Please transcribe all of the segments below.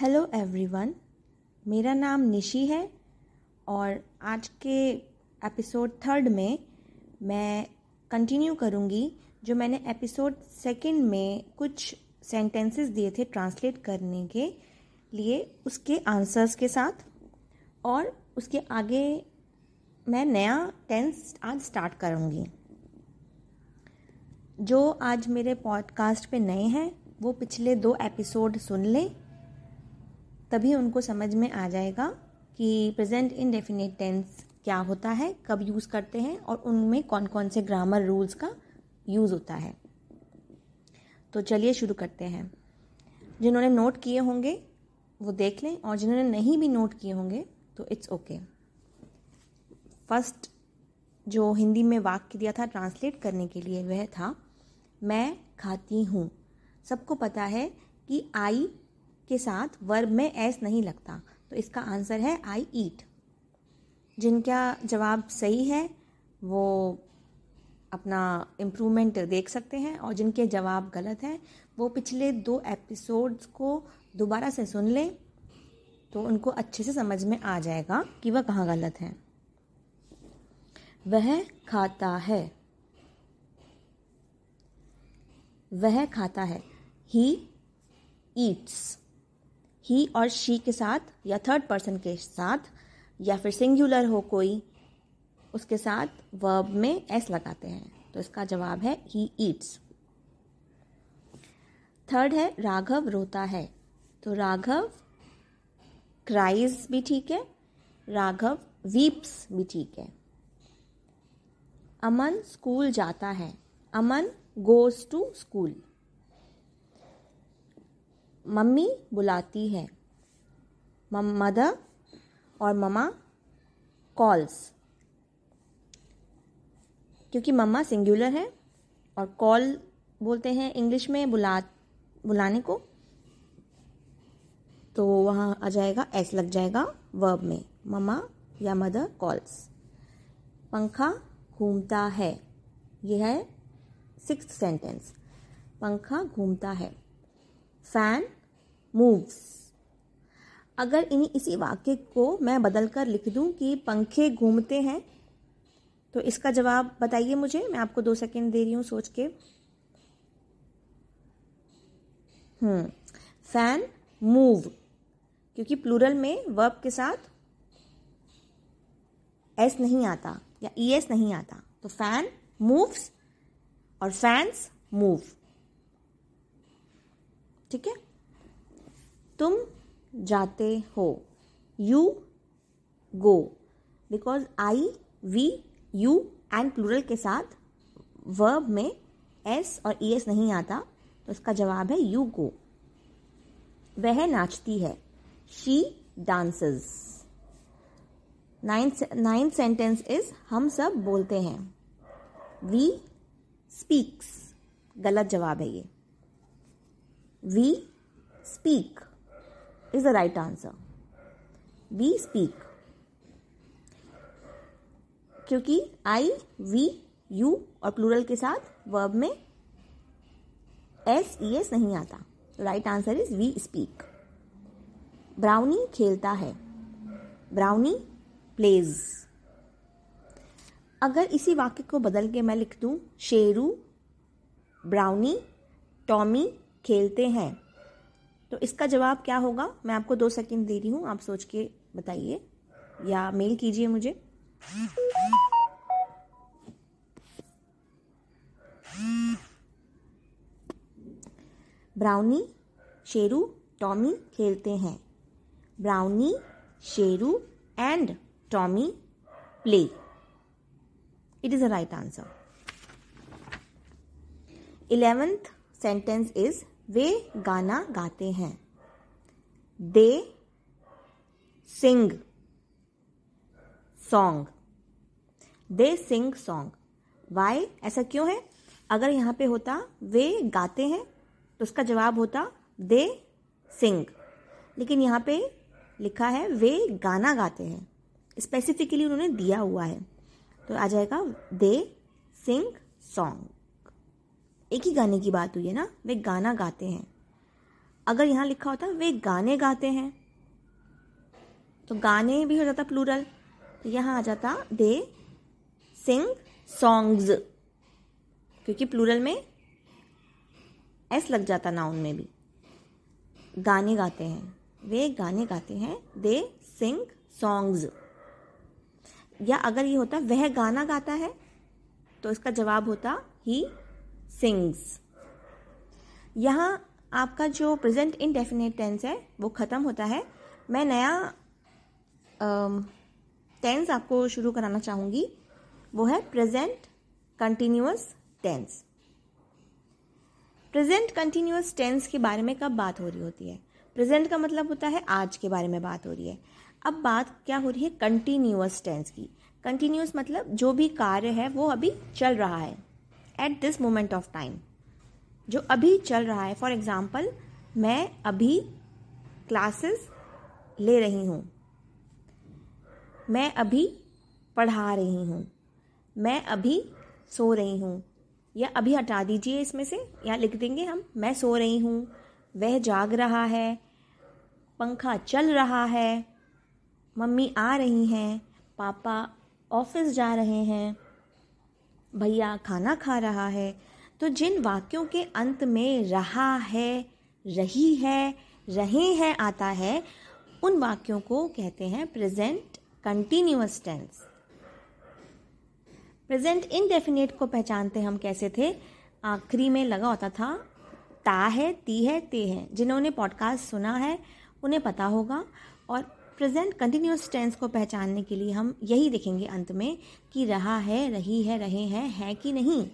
Hello everyone मेरा नाम निशी है और आज के एपिसोड थर्ड में मैं कंटिन्यू करूँगी जो मैंने एपिसोड सेकंड में कुछ सेंटेंसेस दिए थे ट्रांसलेट करने के लिए उसके आंसर्स के साथ और उसके आगे मैं नया टेंस आज स्टार्ट करूँगी। जो आज मेरे पॉडकास्ट पे नए हैं, वो पिछले दो एपिसोड सुन लें। तभी उनको समझ में आ जाएगा कि प्रेजेंट इनडेफिनेट टेंस क्या होता है, कब यूज़ करते हैं और उनमें कौन कौन से ग्रामर रूल्स का यूज़ होता है। तो चलिए शुरू करते हैं। जिन्होंने नोट किए होंगे, वो देख लें और जिन्होंने नहीं भी नोट किए होंगे तो इट्स ओके फ़र्स्ट जो हिंदी में वाक्य दिया था ट्रांसलेट करने के लिए, वह था, मैं खाती हूँ। सबको पता है कि आई के साथ वर्ब में एस नहीं लगता। तो इसका आंसर है आई ईट जिनका जवाब सही है, वो अपना इम्प्रूवमेंट देख सकते हैं और जिनके जवाब गलत हैं, वो पिछले दो एपिसोड्स को दोबारा से सुन लें तो उनको अच्छे से समझ में आ जाएगा कि वह कहाँ गलत हैं। वह खाता है। वह खाता है। ही ईट्स ही और शी के साथ या थर्ड पर्सन के साथ या फिर सिंगुलर हो कोई, उसके साथ वर्ब में एस लगाते हैं। तो इसका जवाब है ही ईट्स थर्ड है राघव रोता है। तो राघव क्राइज भी ठीक है, राघव वीप्स भी ठीक है। अमन स्कूल जाता है। Aman goes to school mummy बुलाती है। मदर और ममा कॉल्स। क्योंकि मम्मा सिंगुलर है और कॉल बोलते हैं इंग्लिश में बुला, बुलाने को तो वहाँ आ जाएगा एस लग जाएगा वर्ब में। ममा या मदर कॉल्स। पंखा घूमता है। यह है सिक्स सेंटेंस पंखा घूमता है। फ़ैन मूव्स अगर इन्हीं इसी वाक्य को मैं बदल कर लिख दूँ कि पंखे घूमते हैं तो इसका जवाब बताइए मुझे, मैं आपको दो सेकंड दे रही हूँ सोच के। हम्म फ़ैन मूव क्योंकि प्लूरल में वर्ब के साथ एस नहीं आता या ई एस नहीं आता तो फ़ैन मूव्स और फैंस मूव ठीक है? तुम जाते हो। You go because I we you and plural के साथ वर्ब में एस और ई एस नहीं आता तो इसका जवाब है यू गो वह नाचती है। She dances ninth sentence is हम सब बोलते हैं। वी स्पीक्स गलत जवाब है ये। We speak is the right answer we speak क्योंकि आई वी यू और प्लूरल के साथ वर्ब में एस ई एस नहीं आता. Right answer is we speak Brownie खेलता है. ब्राउनी प्लेज अगर इसी वाक्य को बदल के मैं लिख दूँ, शेरू ब्राउनी टॉमी खेलते हैं. तो इसका जवाब क्या होगा? मैं आपको दो सेकंड दे रही हूँ, आप सोच के बताइए या मेल कीजिए मुझे। ब्राउनी, शेरू, टॉमी खेलते हैं। Brownie, Sheru and Tommy play. It is a right answer eleventh sentence is वे गाना गाते हैं। They sing song. They sing song. Why ऐसा क्यों है? अगर यहाँ पे होता, वे गाते हैं तो उसका जवाब होता, दे सिंग। लेकिन यहाँ पे लिखा है, वे गाना गाते हैं। स्पेसिफिकली उन्होंने दिया हुआ है। तो आ जाएगा, दे सिंग सॉन्ग। एक ही गाने की बात हुई है ना, वे गाना गाते हैं। अगर यहाँ लिखा होता, वे गाने गाते हैं। तो गाने भी हो जाता प्लूरल तो यहाँ आ जाता दे सिंग सॉन्ग्स क्योंकि प्लूरल में एस लग जाता नाउन में भी। गाने गाते हैं। वे गाने गाते हैं दे सिंग सॉन्ग्स या अगर ये होता, वह गाना गाता है तो इसका जवाब होता ही सिंग्स यहाँ आपका जो प्रेजेंट इनडेफिनेट टेंस है, वो ख़त्म होता है। मैं नया टेंस आपको शुरू कराना चाहूँगी। वो है present continuous tense present continuous tense के बारे में कब बात हो रही होती है? प्रेजेंट का मतलब होता है आज के बारे में बात हो रही है। अब बात क्या हो रही है? कंटिन्यूस टेंस की। कंटिन्यूस मतलब जो भी कार्य है, वो अभी चल रहा है। At this moment of time जो अभी चल रहा है फॉर एग्ज़ाम्पल मैं अभी क्लासेस ले रही हूँ। मैं अभी पढ़ा रही हूँ। मैं अभी सो रही हूँ। या अभी हटा दीजिए इसमें से, या लिख देंगे हम, मैं सो रही हूँ। वह जाग रहा है, पंखा चल रहा है, मम्मी आ रही हैं, पापा ऑफ़िस जा रहे हैं भैया खाना खा रहा है तो जिन वाक्यों के अंत में रहा है, रही है, रहे हैं आता है, उन वाक्यों को कहते हैं present continuous tense present indefinite को पहचानते हम कैसे थे? आखिरी में लगा होता था, ता है, ती है, ते है। जिन्होंने पॉडकास्ट सुना है, उन्हें पता होगा। और प्रेजेंट कंटिन्यूस टेंस को पहचानने के लिए हम यही देखेंगे अंत में कि रहा है, रही है, रहे हैं, है कि नहीं।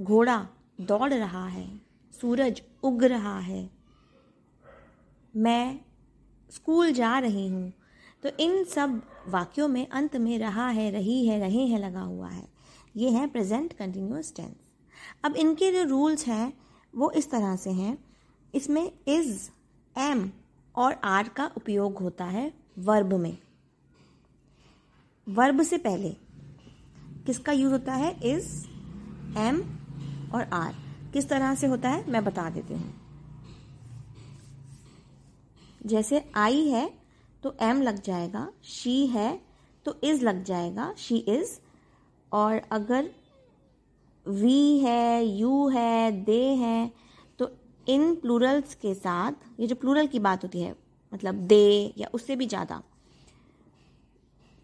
घोड़ा दौड़ रहा है, सूरज उग रहा है। मैं स्कूल जा रही हूँ तो इन सब वाक्यों में अंत में रहा है, रही है, रहे हैं लगा हुआ है। ये है प्रेजेंट कंटिन्यूस टेंस। अब इनके जो रूल्स हैं, वो इस तरह से हैं। इसमें इज़, एम और आर का उपयोग होता है वर्ब में। वर्ब से पहले किसका यूज़ होता है? इज़, एम और आर। किस तरह से होता है? मैं बता देती हूँ। जैसे आई है तो एम लग जाएगा, शी है तो इज़ लग जाएगा, शी इज़। और अगर वी है, यू है, दे है इन प्लूरल्स के साथ, ये जो प्लूरल की बात होती है मतलब दे या उससे भी ज़्यादा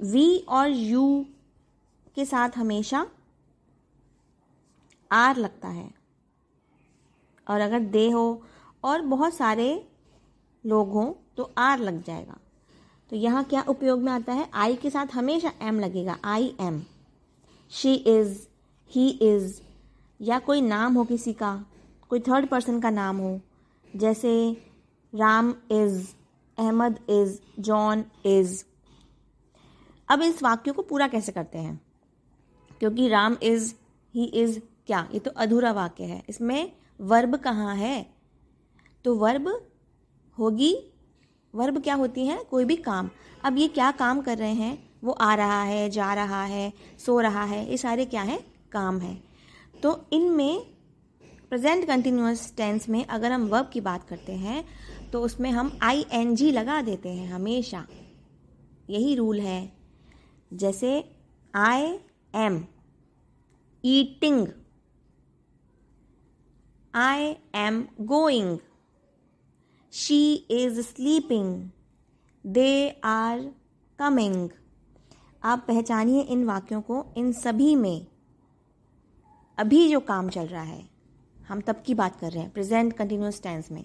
वी और यू के साथ हमेशा आर लगता है। और अगर दे हो और बहुत सारे लोग हों तो आर लग जाएगा। तो यहाँ क्या उपयोग में आता है? आई के साथ हमेशा एम लगेगा। I am she is he is या कोई नाम हो किसी का कोई थर्ड पर्सन का नाम हो। जैसे Ram is Ahmad is John is अब इस वाक्य को पूरा कैसे करते हैं? क्योंकि राम इज़ ही इज़ क्या? ये तो अधूरा वाक्य है। इसमें वर्ब कहाँ है? तो वर्ब होगी वर्ब क्या होती है? कोई भी काम। अब ये क्या काम कर रहे हैं? वो आ रहा है, जा रहा है, सो रहा है, ये सारे क्या हैं? काम है। तो इनमें प्रेजेंट कंटिन्यूस टेंस में अगर हम वर्ब की बात करते हैं तो उसमें हम आई एन जी लगा देते हैं हमेशा। यही रूल है। जैसे I am eating I am going she is sleeping they are coming आप पहचानिए इन वाक्यों को इन सभी में। अभी जो काम चल रहा है। हम तब की बात कर रहे हैं प्रेजेंट कंटिन्यूस टेंस में।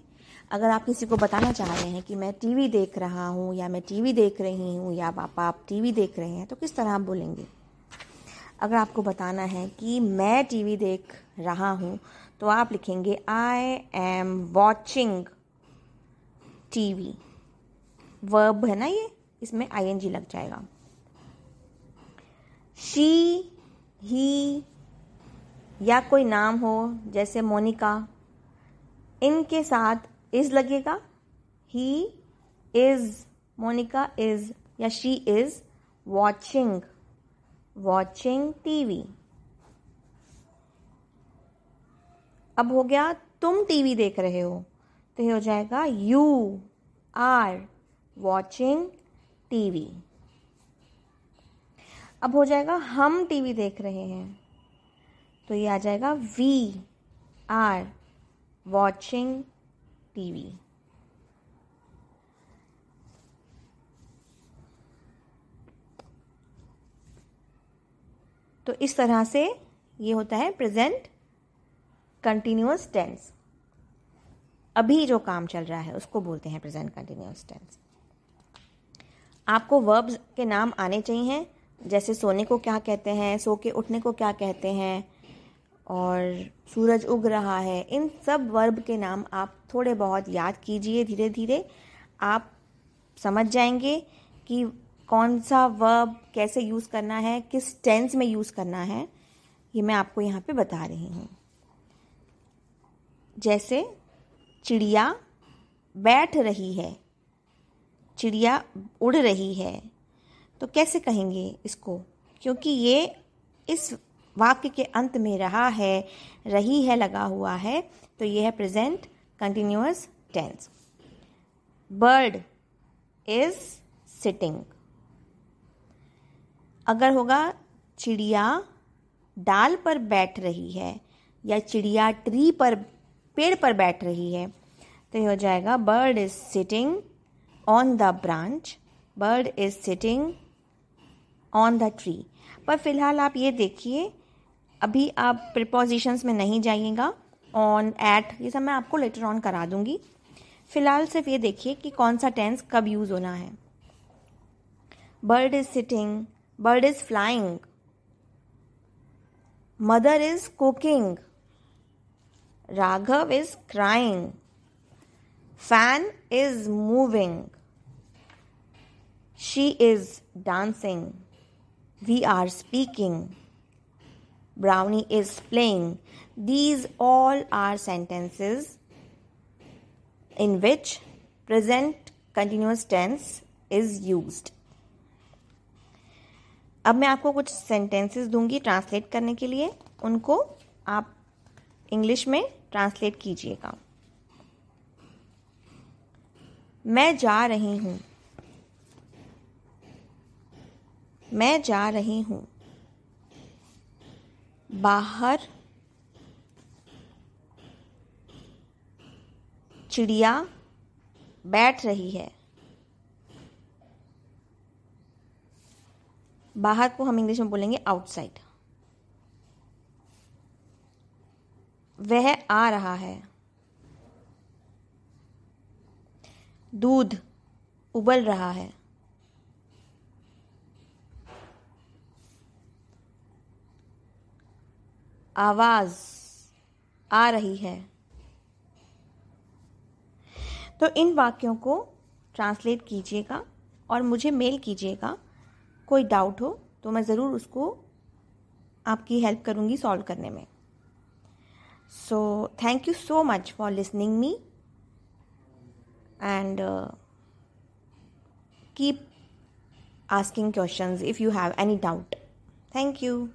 अगर आप किसी को बताना चाह रहे हैं कि मैं टीवी देख रहा हूँ या मैं टीवी देख रही हूँ या पापा आप टीवी देख रहे हैं तो किस तरह आप बोलेंगे? अगर आपको बताना है कि मैं टीवी देख रहा हूँ तो आप लिखेंगे I am watching TV verb है ना ये? इसमें आई एन जी लग जाएगा। शी ही या कोई नाम हो, जैसे मोनिका, इनके साथ इज़ लगेगा ही इज़ मोनिका इज़ या she is watching watching TV अब हो गया, तुम टीवी देख रहे हो तो ये हो जाएगा यू आर वॉचिंग टीवी अब हो जाएगा, हम टीवी देख रहे हैं। तो ये आ जाएगा वी आर वॉचिंग टीवी तो इस तरह से ये होता है प्रेजेंट कंटिन्यूस टेंस अभी जो काम चल रहा है, उसको बोलते हैं प्रेजेंट कंटिन्यूस टेंस आपको वर्ब्स के नाम आने चाहिए जैसे सोने को क्या कहते हैं, सो के उठने को क्या कहते हैं और सूरज उग रहा है। इन सब वर्ब के नाम आप थोड़े बहुत याद कीजिए धीरे धीरे। आप समझ जाएँगे कि कौन सा वर्ब कैसे यूज़ करना है, किस टेंस में यूज़ करना है। ये मैं आपको यहाँ पे बता रही हूँ। जैसे चिड़िया बैठ रही है, चिड़िया उड़ रही है। तो कैसे कहेंगे इसको? क्योंकि ये इस वाक्य के अंत में रहा है, रही है, लगा हुआ है तो ये है present continuous tense bird is sitting अगर होगा चिड़िया डाल पर बैठ रही है या चिड़िया ट्री पर, पेड़ पर बैठ रही है तो ये हो जाएगा bird is sitting on the branch bird is sitting on the tree पर फ़िलहाल आप ये देखिए अभी आप प्रिपोजिशंस में नहीं जाइएगा ऑन एट ये सब मैं आपको लेटर ऑन करा दूँगी फ़िलहाल सिर्फ़ ये देखिए कि कौन सा टेंस कब यूज़ होना है bird is sitting bird is flying mother is cooking Raghav is crying fan is moving she is dancing we are speaking. Brownie is playing. These all are sentences in which present continuous tense is used. अब मैं आपको कुछ sentences दूँगी translate करने के लिए उनको आप इंग्लिश में ट्रांसलेट कीजिएगा मैं जा रही हूँ मैं जा रही हूँ बाहर, चिड़िया बैठ रही है। बाहर को हम इंग्लिश में बोलेंगे आउटसाइड वह आ रहा है। दूध उबल रहा है। आवाज़ आ रही है तो इन वाक्यों को ट्रांसलेट कीजिएगा और मुझे मेल कीजिएगा कोई डाउट हो तो मैं ज़रूर उसको आपकी हेल्प करूँगी सॉल्व करने में so thank you so much for listening me and keep asking questions if you have any doubt. Thank you.